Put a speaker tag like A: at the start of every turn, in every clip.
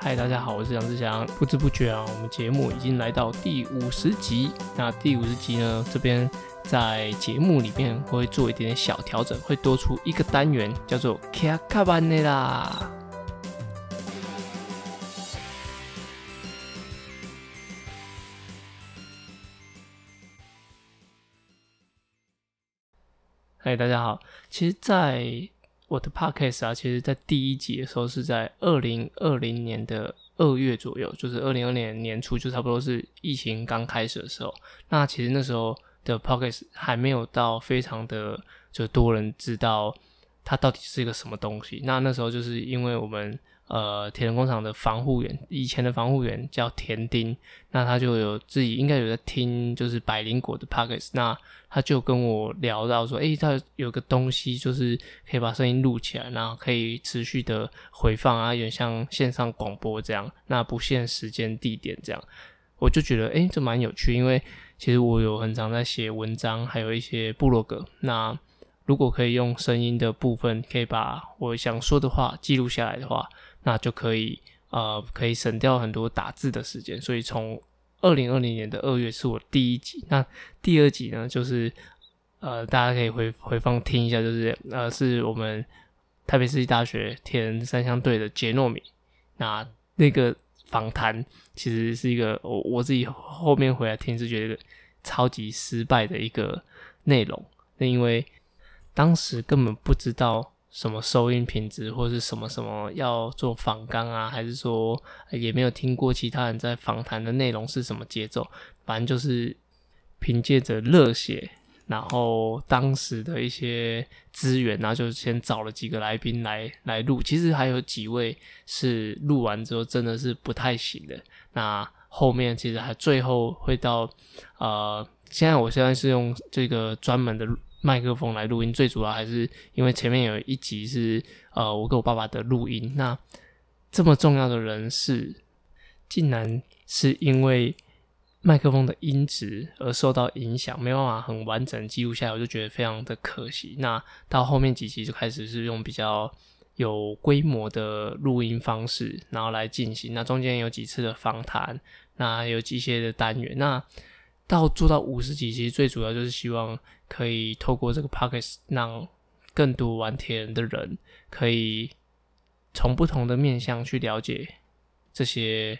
A: 嗨，大家好，我是杨志祥。不知不觉啊，我们节目已经来到第五十集。那第五十集呢，这边在节目里面会做一点点小调整，会多出一个单元，叫做卡卡班的啦。嗨，大家好。其实，在我的 podcast 啊，其实在第一集的时候是在二零二零年的二月左右，就是二零二零年年初，就差不多是疫情刚开始的时候。那其实那时候的 podcast 还没有到非常的就多人知道它到底是一个什么东西。那那时候就是因为我们。呃，铁人工厂的防护员，以前的防护员叫田丁，那他就有自己应该有在听，就是百灵果的 pockets，那他就跟我聊到说，诶，他有个东西就是可以把声音录起来，然后可以持续的回放啊，有点像线上广播这样，那不限时间地点这样，我就觉得，诶，这蛮有趣，因为其实我有很常在写文章，还有一些部落格，那如果可以用声音的部分，可以把我想说的话记录下来的话。那就可以，呃，可以省掉很多打字的时间。所以从二零二零年的二月是我第一集，那第二集呢，就是呃，大家可以回回放听一下，就是呃，是我们台北市立大学田三相队的杰诺米。那那个访谈其实是一个我我自己后面回来听是觉得超级失败的一个内容，那因为当时根本不知道。什么收音品质，或是什么什么要做访纲啊，还是说也没有听过其他人在访谈的内容是什么节奏？反正就是凭借着热血，然后当时的一些资源，然后就先找了几个来宾来来录。其实还有几位是录完之后真的是不太行的。那后面其实还最后会到呃，现在我现在是用这个专门的。麦克风来录音，最主要还是因为前面有一集是呃我跟我爸爸的录音。那这么重要的人士，竟然是因为麦克风的音质而受到影响，没办法很完整记录下来，我就觉得非常的可惜。那到后面几集就开始是用比较有规模的录音方式，然后来进行。那中间有几次的访谈，那有几些的单元，那。到做到五十几，其实最主要就是希望可以透过这个 p o c k e t 让更多玩铁人的人可以从不同的面向去了解这些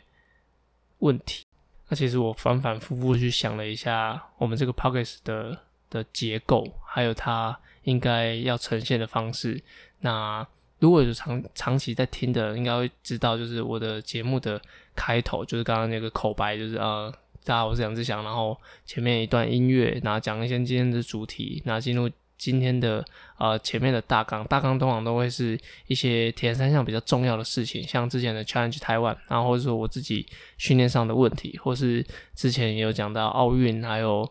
A: 问题。那其实我反反复复去想了一下，我们这个 p o c k e t 的的结构，还有它应该要呈现的方式。那如果有长长期在听的，应该会知道，就是我的节目的开头就是刚刚那个口白，就是呃。大家好，我是杨志祥。然后前面一段音乐，然后讲一些今天的主题，然后进入今天的呃前面的大纲。大纲通常都会是一些田三项比较重要的事情，像之前的 Challenge 台湾，然后或者说我自己训练上的问题，或是之前也有讲到奥运，还有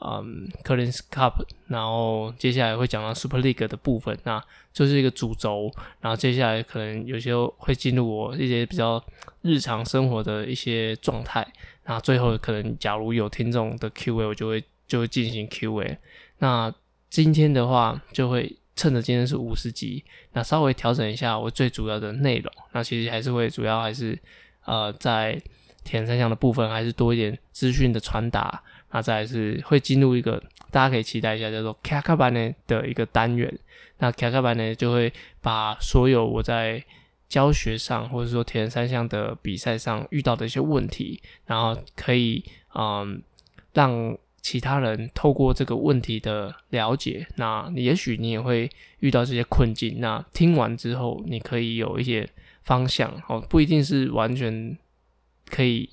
A: 嗯 c o l i n s Cup，然后接下来会讲到 Super League 的部分，那就是一个主轴。然后接下来可能有些会进入我一些比较日常生活的一些状态。那最后可能，假如有听众的 Q&A，我就会就会进行 Q&A。那今天的话，就会趁着今天是五十集，那稍微调整一下我最主要的内容。那其实还是会主要还是呃在田三项的部分，还是多一点资讯的传达。那再是会进入一个大家可以期待一下叫做卡卡班呢的一个单元。那卡卡班呢就会把所有我在教学上，或者说田三项的比赛上遇到的一些问题，然后可以嗯让其他人透过这个问题的了解，那也许你也会遇到这些困境。那听完之后，你可以有一些方向哦，不一定是完全可以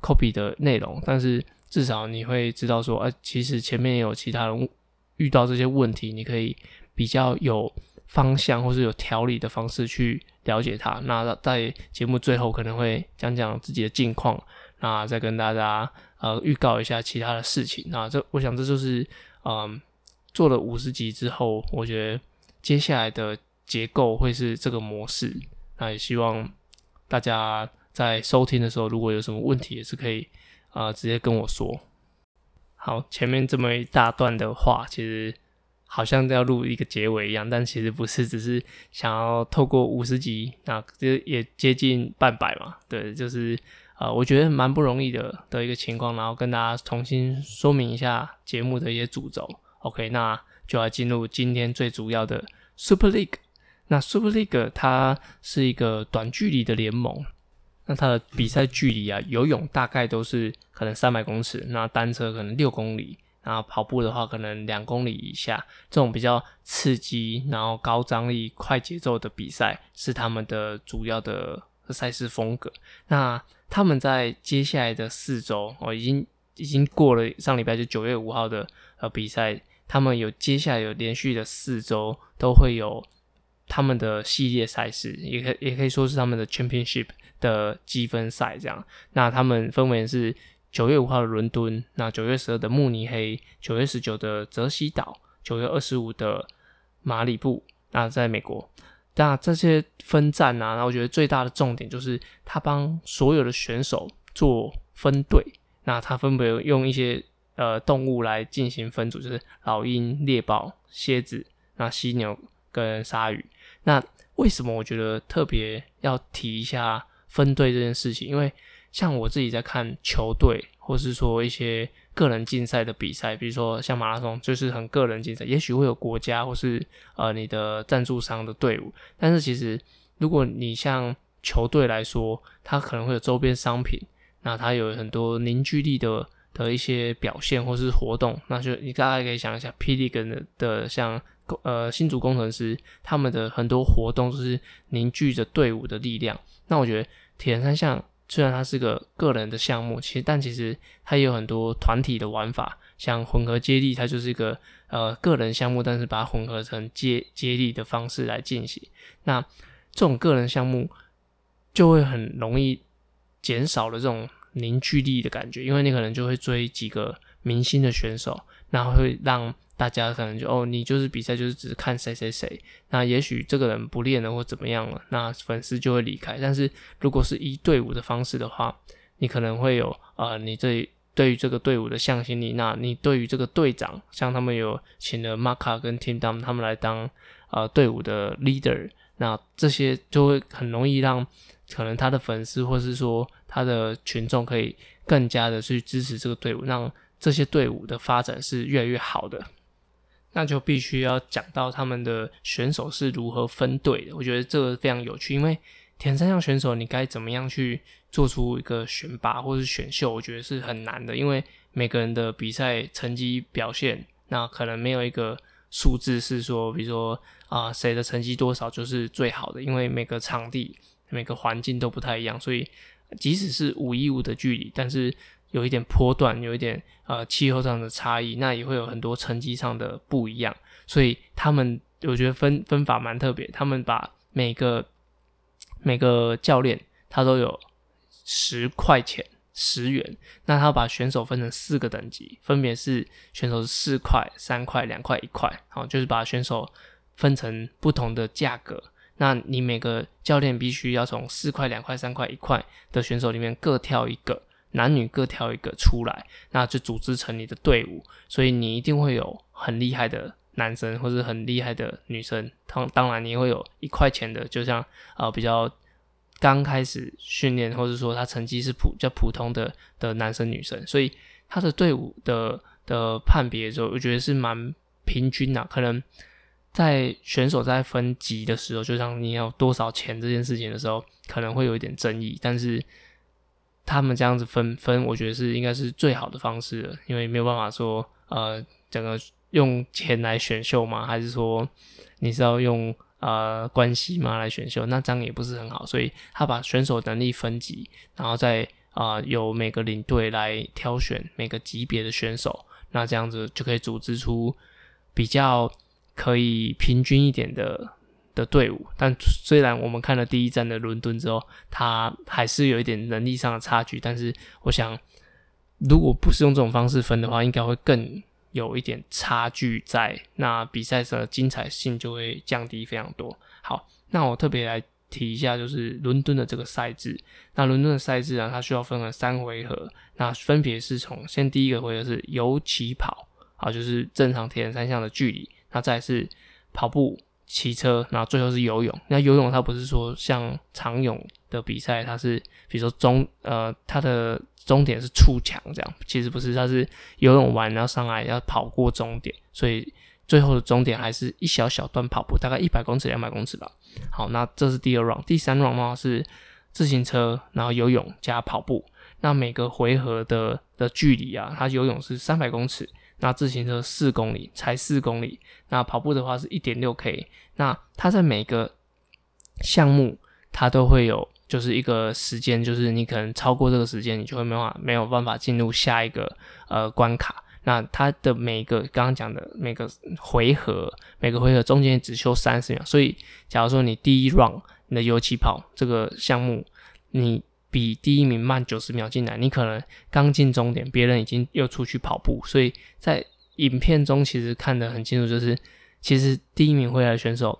A: copy 的内容，但是至少你会知道说，哎，其实前面有其他人遇到这些问题，你可以比较有方向或是有条理的方式去。了解它，那在节目最后可能会讲讲自己的近况，那再跟大家呃预告一下其他的事情。那这我想这就是嗯做了五十集之后，我觉得接下来的结构会是这个模式。那也希望大家在收听的时候，如果有什么问题，也是可以啊直接跟我说。好，前面这么一大段的话，其实好像要录一个结尾一样，但其实不是，只是想要透过五十集，那这也接近半百嘛，对，就是呃，我觉得蛮不容易的的一个情况，然后跟大家重新说明一下节目的一些主轴。OK，那就要进入今天最主要的 Super League。那 Super League 它是一个短距离的联盟，那它的比赛距离啊，游泳大概都是可能三百公尺，那单车可能六公里。然后跑步的话，可能两公里以下，这种比较刺激、然后高张力、快节奏的比赛是他们的主要的赛事风格。那他们在接下来的四周哦，已经已经过了上礼拜就九月五号的呃比赛，他们有接下来有连续的四周都会有他们的系列赛事，也可也可以说是他们的 championship 的积分赛这样。那他们分为是。九月五号的伦敦，那九月十二的慕尼黑，九月十九的泽西岛，九月二十五的马里布，那在美国，那这些分站啊，那我觉得最大的重点就是他帮所有的选手做分队，那他分别用一些呃动物来进行分组，就是老鹰、猎豹、蝎子，那犀牛跟鲨鱼。那为什么我觉得特别要提一下分队这件事情？因为像我自己在看球队，或是说一些个人竞赛的比赛，比如说像马拉松，就是很个人竞赛，也许会有国家或是呃你的赞助商的队伍，但是其实如果你像球队来说，它可能会有周边商品，那它有很多凝聚力的的一些表现或是活动，那就你大概可以想一下霹雳跟的像呃新竹工程师他们的很多活动都是凝聚着队伍的力量，那我觉得铁人三项。虽然它是个个人的项目，其实但其实它也有很多团体的玩法，像混合接力，它就是一个呃个人项目，但是把它混合成接接力的方式来进行。那这种个人项目就会很容易减少了这种凝聚力的感觉，因为你可能就会追几个明星的选手，然后会让。大家可能就哦，你就是比赛就是只看谁谁谁，那也许这个人不练了或怎么样了，那粉丝就会离开。但是如果是一队伍的方式的话，你可能会有呃，你这对于这个队伍的向心力，那你对于这个队长，像他们有请了 Maka 跟 Tim Dam 他们来当呃队伍的 leader，那这些就会很容易让可能他的粉丝或是说他的群众可以更加的去支持这个队伍，让这些队伍的发展是越来越好的。那就必须要讲到他们的选手是如何分队的。我觉得这个非常有趣，因为田三项选手你该怎么样去做出一个选拔或是选秀，我觉得是很难的。因为每个人的比赛成绩表现，那可能没有一个数字是说，比如说啊谁的成绩多少就是最好的。因为每个场地、每个环境都不太一样，所以即使是五一五的距离，但是。有一点坡段，有一点呃气候上的差异，那也会有很多成绩上的不一样，所以他们我觉得分分法蛮特别，他们把每个每个教练他都有十块钱十元，那他把选手分成四个等级，分别是选手是四块、三块、两块、一块，好，就是把选手分成不同的价格，那你每个教练必须要从四块、两块、三块、一块的选手里面各挑一个。男女各挑一个出来，那就组织成你的队伍。所以你一定会有很厉害的男生，或者很厉害的女生。当当然，你会有一块钱的，就像啊比较刚开始训练，或者说他成绩是普较普通的的男生女生。所以他的队伍的的判别的时候，我觉得是蛮平均的。可能在选手在分级的时候，就像你要多少钱这件事情的时候，可能会有一点争议，但是。他们这样子分分，我觉得是应该是最好的方式了，因为没有办法说，呃，整个用钱来选秀吗？还是说你是要用呃关系吗来选秀？那这样也不是很好，所以他把选手能力分级，然后再啊由每个领队来挑选每个级别的选手，那这样子就可以组织出比较可以平均一点的。的队伍，但虽然我们看了第一站的伦敦之后，他还是有一点能力上的差距。但是我想，如果不是用这种方式分的话，应该会更有一点差距在。那比赛的精彩性就会降低非常多。好，那我特别来提一下，就是伦敦的这个赛制。那伦敦的赛制啊，它需要分了三回合。那分别是从先第一个回合是游起跑，啊，就是正常铁人三项的距离。那再是跑步、骑车，然后最后是游泳。那游泳它不是说像长泳的比赛，它是比如说终呃它的终点是出墙这样，其实不是，它是游泳完然后上来要跑过终点，所以最后的终点还是一小小段跑步，大概一百公尺、两百公尺吧。好，那这是第二 round，第三 round 呢是自行车，然后游泳加跑步。那每个回合的的距离啊，它游泳是三百公尺，那自行车四公里，才四公里。那跑步的话是一点六 k。那它在每个项目，它都会有就是一个时间，就是你可能超过这个时间，你就会没法没有办法进入下一个呃关卡。那它的每个刚刚讲的每个回合，每个回合中间只休三十秒。所以，假如说你第一 round 你的游骑跑这个项目，你比第一名慢九十秒进来，你可能刚进终点，别人已经又出去跑步，所以在影片中其实看得很清楚，就是其实第一名回来的选手，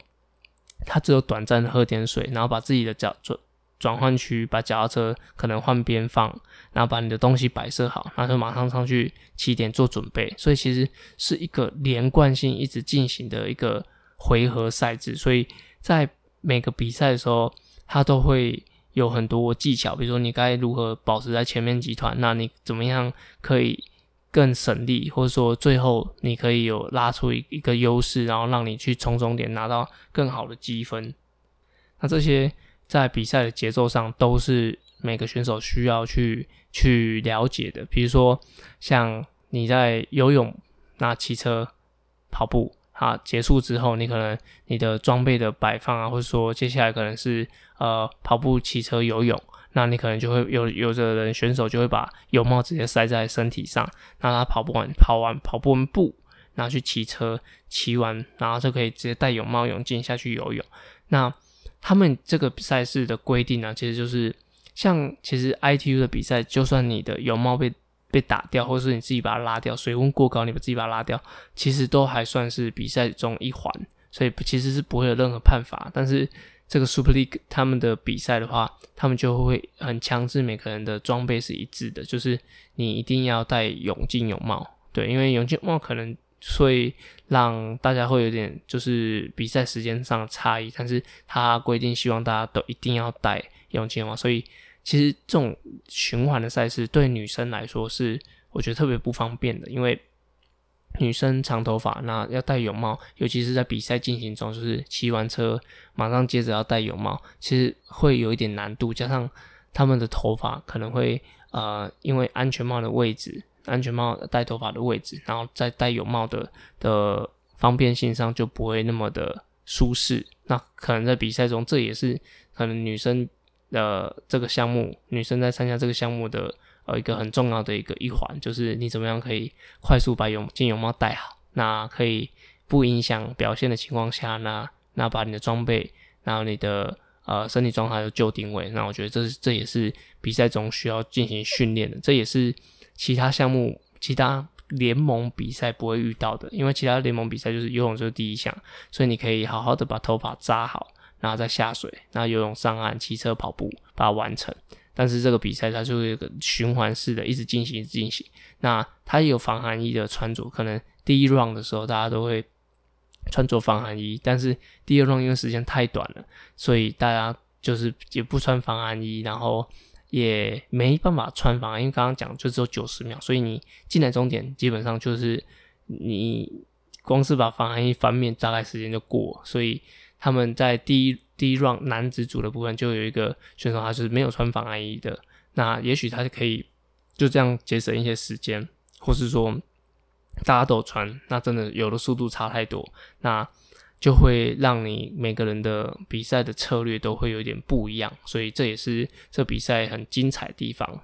A: 他只有短暂的喝点水，然后把自己的脚转转换区，把脚踏车可能换边放，然后把你的东西摆设好，然后就马上上去起点做准备，所以其实是一个连贯性一直进行的一个回合赛制，所以在每个比赛的时候，他都会。有很多技巧，比如说你该如何保持在前面集团，那你怎么样可以更省力，或者说最后你可以有拉出一一个优势，然后让你去冲终点拿到更好的积分。那这些在比赛的节奏上都是每个选手需要去去了解的。比如说像你在游泳、那骑车、跑步。啊，结束之后，你可能你的装备的摆放啊，或者说接下来可能是呃跑步、骑车、游泳，那你可能就会有有的人选手就会把泳帽直接塞在身体上，那他跑不完跑完跑不完步，然后去骑车，骑完然后就可以直接戴泳帽泳镜下去游泳。那他们这个赛事的规定呢，其实就是像其实 ITU 的比赛，就算你的泳帽被被打掉，或者是你自己把它拉掉，水温过高，你把自己把它拉掉，其实都还算是比赛中一环，所以其实是不会有任何判罚。但是这个 Super League 他们的比赛的话，他们就会很强制每个人的装备是一致的，就是你一定要戴泳镜泳帽，对，因为泳镜帽可能会让大家会有点就是比赛时间上的差异，但是他规定希望大家都一定要戴泳镜泳帽，所以。其实这种循环的赛事对女生来说是我觉得特别不方便的，因为女生长头发，那要戴泳帽，尤其是在比赛进行中，就是骑完车马上接着要戴泳帽，其实会有一点难度。加上他们的头发可能会呃，因为安全帽的位置，安全帽戴头发的位置，然后在戴泳帽的的方便性上就不会那么的舒适。那可能在比赛中，这也是可能女生。的这个项目，女生在参加这个项目的呃一个很重要的一个一环，就是你怎么样可以快速把泳镜泳帽戴好，那可以不影响表现的情况下，那那把你的装备，然后你的呃身体状态都就定位，那我觉得这是这也是比赛中需要进行训练的，这也是其他项目其他联盟比赛不会遇到的，因为其他联盟比赛就是游泳就是第一项，所以你可以好好的把头发扎好。然后再下水，然后游泳上岸，骑车跑步把它完成。但是这个比赛它就是一个循环式的，一直进行，一直进行。那它也有防寒衣的穿着，可能第一 round 的时候大家都会穿着防寒衣，但是第二 round 因为时间太短了，所以大家就是也不穿防寒衣，然后也没办法穿防，因为刚刚讲就只有九十秒，所以你进来终点基本上就是你光是把防寒衣翻面，大概时间就过，所以。他们在第一第一 round 男子组的部分就有一个选手，他是没有穿防寒衣的。那也许他就可以就这样节省一些时间，或是说大家都穿，那真的有的速度差太多，那就会让你每个人的比赛的策略都会有点不一样。所以这也是这比赛很精彩的地方。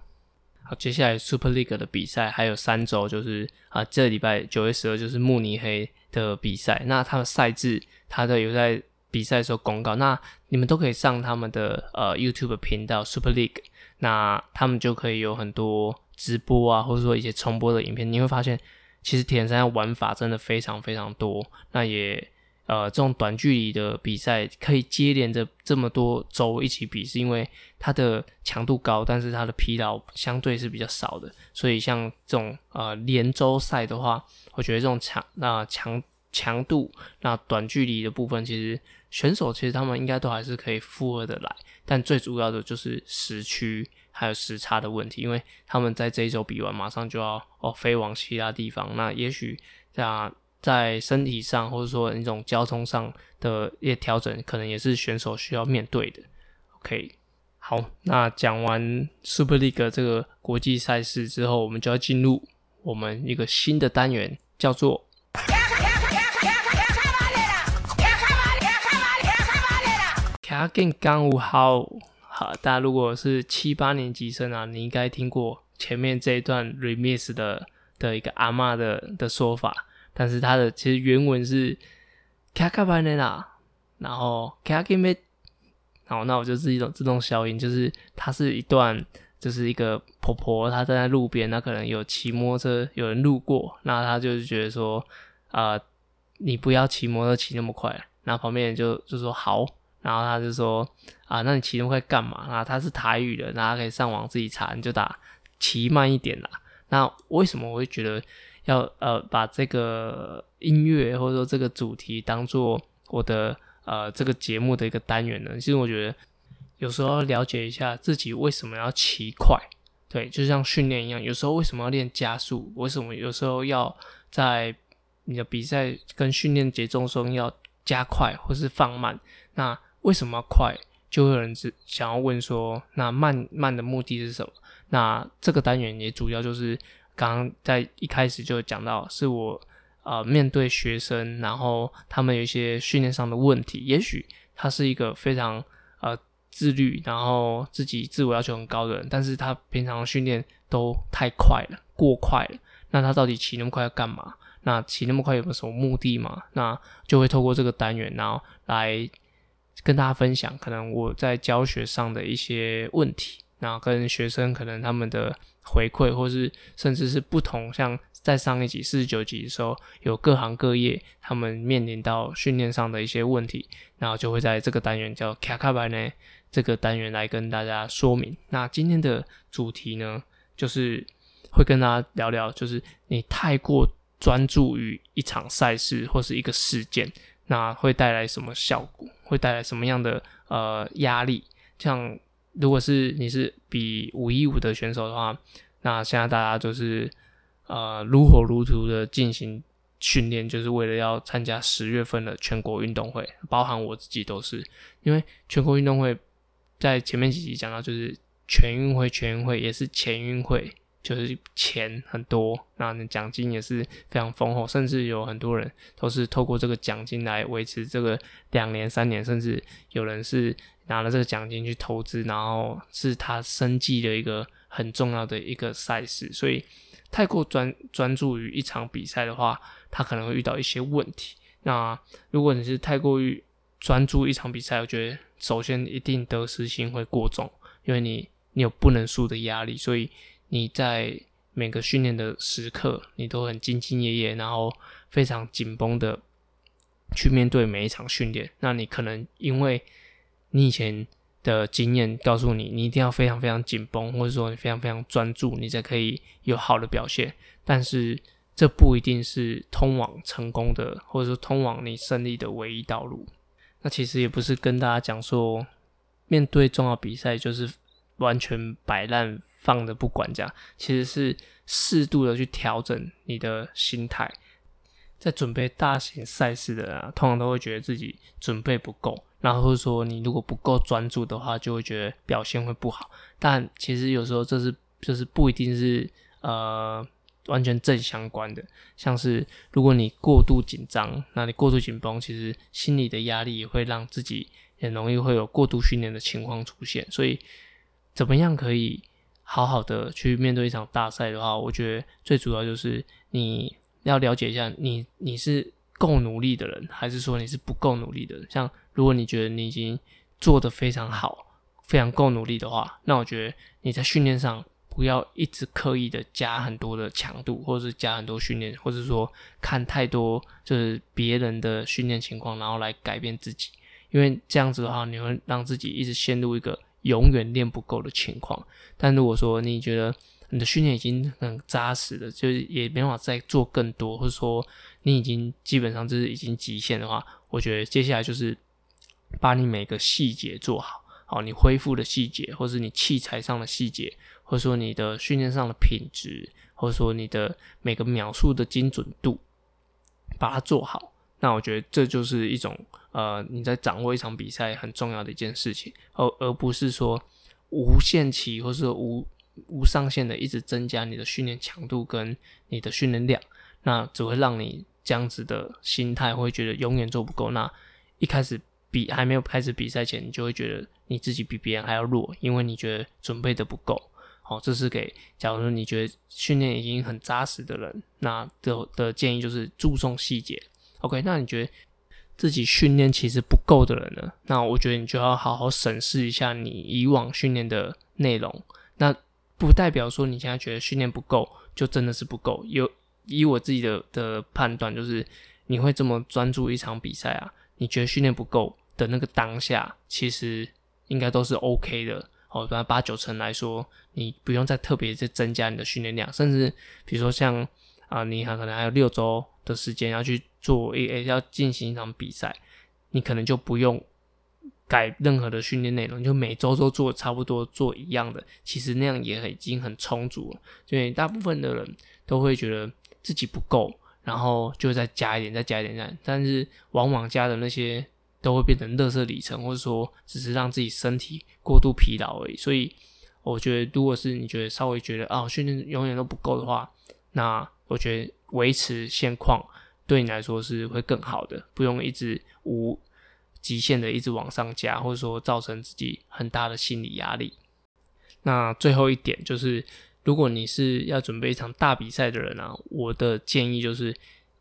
A: 好，接下来 Super League 的比赛还有三周，就是啊，这礼拜九月十二就是慕尼黑的比赛。那它的赛制，它的有在。比赛的时候公告，那你们都可以上他们的呃 YouTube 频道 Super League，那他们就可以有很多直播啊，或者说一些重播的影片。你会发现，其实铁人三项玩法真的非常非常多。那也呃，这种短距离的比赛可以接连着这么多周一起比，是因为它的强度高，但是它的疲劳相对是比较少的。所以像这种呃连周赛的话，我觉得这种强那强。强度，那短距离的部分，其实选手其实他们应该都还是可以负荷的来，但最主要的就是时区还有时差的问题，因为他们在这一周比完，马上就要哦飞往其他地方，那也许在在身体上或者说那种交通上的一些调整，可能也是选手需要面对的。OK，好，那讲完 Super League 这个国际赛事之后，我们就要进入我们一个新的单元，叫做。卡根刚五号，好，大家如果是七八年级生啊，你应该听过前面这一段 remix 的的一个阿妈的的说法，但是它的其实原文是卡卡巴内拉，然后卡根梅，好，那我就是一种自动消音，就是它是一段，就是一个婆婆她站在路边，那可能有骑摩托车有人路过，那她就是觉得说，啊，你不要骑摩托车骑那么快，然后旁边人就就说好。然后他就说啊，那你骑那么快干嘛？那他是台语的，大家可以上网自己查，你就打骑慢一点啦。那为什么我会觉得要呃把这个音乐或者说这个主题当做我的呃这个节目的一个单元呢？其实我觉得有时候了解一下自己为什么要骑快，对，就像训练一样，有时候为什么要练加速？为什么有时候要在你的比赛跟训练节奏中要加快或是放慢？那为什么快？就会有人只想要问说，那慢慢的目的是什么？那这个单元也主要就是刚刚在一开始就讲到，是我呃面对学生，然后他们有一些训练上的问题，也许他是一个非常呃自律，然后自己自我要求很高的人，但是他平常训练都太快了，过快了。那他到底骑那么快要干嘛？那骑那么快有没有什么目的嘛？那就会透过这个单元，然后来。跟大家分享可能我在教学上的一些问题，然后跟学生可能他们的回馈，或是甚至是不同，像在上一集四十九集的时候，有各行各业他们面临到训练上的一些问题，然后就会在这个单元叫卡卡班呢这个单元来跟大家说明。那今天的主题呢，就是会跟大家聊聊，就是你太过专注于一场赛事或是一个事件。那会带来什么效果？会带来什么样的呃压力？像如果是你是比五一五的选手的话，那现在大家就是呃如火如荼的进行训练，就是为了要参加十月份的全国运动会，包含我自己都是，因为全国运动会在前面几集讲到，就是全运会，全运会也是前运会。就是钱很多，那奖金也是非常丰厚，甚至有很多人都是透过这个奖金来维持这个两年、三年，甚至有人是拿了这个奖金去投资，然后是他生计的一个很重要的一个赛事。所以，太过专专注于一场比赛的话，他可能会遇到一些问题。那如果你是太过于专注一场比赛，我觉得首先一定得失心会过重，因为你你有不能输的压力，所以。你在每个训练的时刻，你都很兢兢业业，然后非常紧绷的去面对每一场训练。那你可能因为你以前的经验告诉你，你一定要非常非常紧绷，或者说你非常非常专注，你才可以有好的表现。但是这不一定是通往成功的，或者说通往你胜利的唯一道路。那其实也不是跟大家讲说，面对重要比赛就是完全摆烂。放着不管，这样其实是适度的去调整你的心态。在准备大型赛事的人啊，通常都会觉得自己准备不够，然后说你如果不够专注的话，就会觉得表现会不好。但其实有时候这是就是不一定是呃完全正相关的。像是如果你过度紧张，那你过度紧绷，其实心理的压力也会让自己很容易会有过度训练的情况出现。所以怎么样可以？好好的去面对一场大赛的话，我觉得最主要就是你要了解一下，你你是够努力的人，还是说你是不够努力的人。像如果你觉得你已经做得非常好，非常够努力的话，那我觉得你在训练上不要一直刻意的加很多的强度，或者是加很多训练，或者说看太多就是别人的训练情况，然后来改变自己，因为这样子的话，你会让自己一直陷入一个。永远练不够的情况，但如果说你觉得你的训练已经很扎实了，就是也没办法再做更多，或者说你已经基本上就是已经极限的话，我觉得接下来就是把你每个细节做好，好，你恢复的细节，或是你器材上的细节，或者说你的训练上的品质，或者说你的每个秒数的精准度，把它做好。那我觉得这就是一种呃，你在掌握一场比赛很重要的一件事情，而而不是说无限期或是无无上限的一直增加你的训练强度跟你的训练量，那只会让你这样子的心态会觉得永远做不够。那一开始比还没有开始比赛前，你就会觉得你自己比别人还要弱，因为你觉得准备的不够。好，这是给假如说你觉得训练已经很扎实的人，那的的建议就是注重细节。OK，那你觉得自己训练其实不够的人呢？那我觉得你就要好好审视一下你以往训练的内容。那不代表说你现在觉得训练不够，就真的是不够。有以我自己的的判断，就是你会这么专注一场比赛啊？你觉得训练不够的那个当下，其实应该都是 OK 的。哦，八八九成来说，你不用再特别再增加你的训练量，甚至比如说像啊，你还可能还有六周的时间要去。做诶要进行一场比赛，你可能就不用改任何的训练内容，就每周都做差不多做一样的，其实那样也已经很充足了。所以大部分的人都会觉得自己不够，然后就再加一点，再加一点，但是往往加的那些都会变成乐色里程，或者说只是让自己身体过度疲劳而已。所以我觉得，如果是你觉得稍微觉得啊训练永远都不够的话，那我觉得维持现况。对你来说是会更好的，不用一直无极限的一直往上加，或者说造成自己很大的心理压力。那最后一点就是，如果你是要准备一场大比赛的人啊，我的建议就是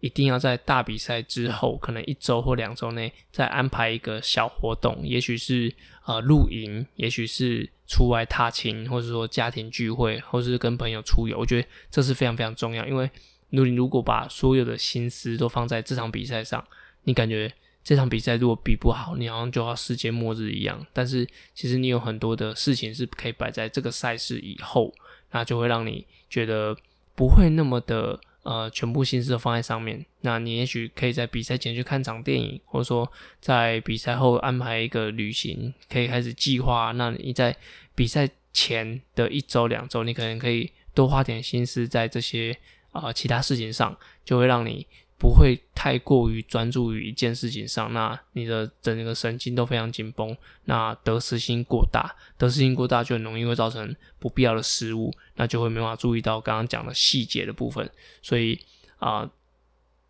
A: 一定要在大比赛之后，可能一周或两周内再安排一个小活动，也许是呃露营，也许是出外踏青，或者说家庭聚会，或者是跟朋友出游。我觉得这是非常非常重要，因为。如果你如果把所有的心思都放在这场比赛上，你感觉这场比赛如果比不好，你好像就要世界末日一样。但是其实你有很多的事情是可以摆在这个赛事以后，那就会让你觉得不会那么的呃全部心思都放在上面。那你也许可以在比赛前去看场电影，或者说在比赛后安排一个旅行，可以开始计划。那你在比赛前的一周两周，你可能可以多花点心思在这些。啊，其他事情上就会让你不会太过于专注于一件事情上，那你的整个神经都非常紧绷，那得失心过大，得失心过大就很容易会造成不必要的失误，那就会没法注意到刚刚讲的细节的部分。所以啊，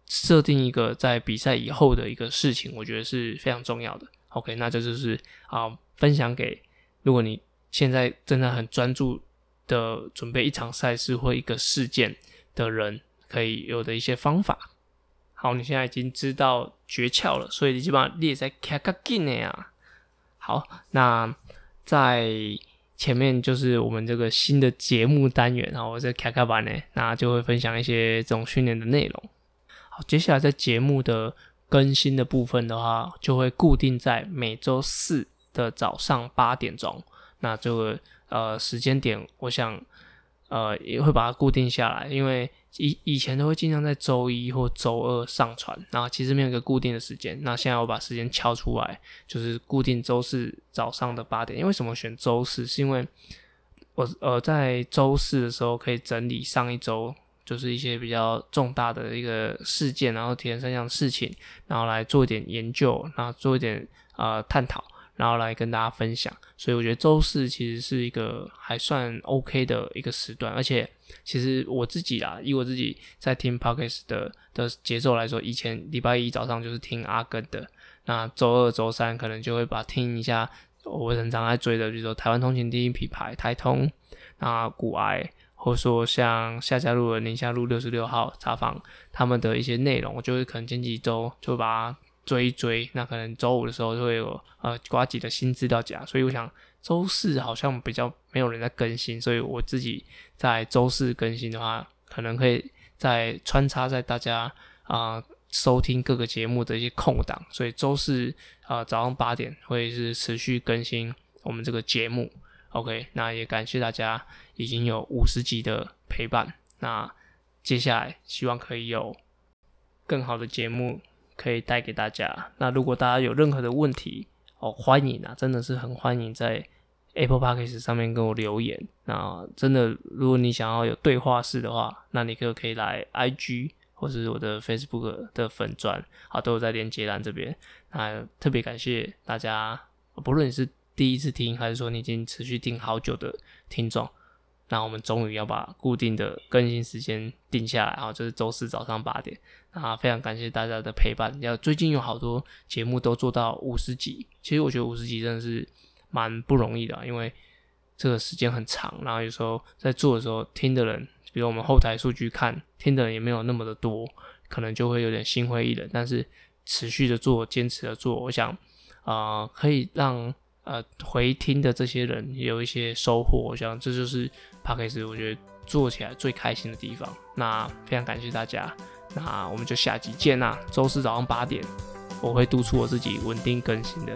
A: 设定一个在比赛以后的一个事情，我觉得是非常重要的。OK，那这就是啊，分享给如果你现在正在很专注的准备一场赛事或一个事件。的人可以有的一些方法。好，你现在已经知道诀窍了，所以你基本上列在卡卡进的呀。好，那在前面就是我们这个新的节目单元，然后我在卡卡版呢，那就会分享一些这种训练的内容。好，接下来在节目的更新的部分的话，就会固定在每周四的早上八点钟。那这个呃时间点，我想。呃，也会把它固定下来，因为以以前都会经常在周一或周二上传，然后其实没有一个固定的时间。那现在我把时间敲出来，就是固定周四早上的八点。因为什么选周四？是因为我呃在周四的时候可以整理上一周就是一些比较重大的一个事件，然后提三项事情，然后来做一点研究，然后做一点呃探讨。然后来跟大家分享，所以我觉得周四其实是一个还算 OK 的一个时段，而且其实我自己啊，以我自己在听 Podcast 的的节奏来说，以前礼拜一早上就是听阿根的，那周二、周三可能就会把听一下我很常在追的，比如说台湾通勤第一品牌台通，那古癌，或者说像夏家路的宁夏路六十六号茶坊他们的一些内容，我就会可能前几周就把它。追一追，那可能周五的时候就会有呃瓜几的新资料夹，所以我想周四好像比较没有人在更新，所以我自己在周四更新的话，可能可以在穿插在大家啊收听各个节目的一些空档，所以周四啊早上八点会是持续更新我们这个节目。OK，那也感谢大家已经有五十集的陪伴。那接下来希望可以有更好的节目可以带给大家。那如果大家有任何的问题哦，欢迎啊，真的是很欢迎在 Apple Podcast 上面跟我留言。那真的，如果你想要有对话式的话，那你可可以来 IG 或是我的 Facebook 的粉钻，好，都有在连接栏这边。那特别感谢大家，不论你是第一次听，还是说你已经持续听好久的听众。那我们终于要把固定的更新时间定下来，然后就是周四早上八点。啊非常感谢大家的陪伴。要最近有好多节目都做到五十集，其实我觉得五十集真的是蛮不容易的，因为这个时间很长。然后有时候在做的时候，听的人，比如我们后台数据看，听的人也没有那么的多，可能就会有点心灰意冷。但是持续的做，坚持的做，我想啊，可以让。呃，回听的这些人有一些收获，我想这就是 p a c k a g e 我觉得做起来最开心的地方。那非常感谢大家，那我们就下集见啦！周四早上八点，我会督促我自己稳定更新的。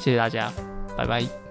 A: 谢谢大家，拜拜。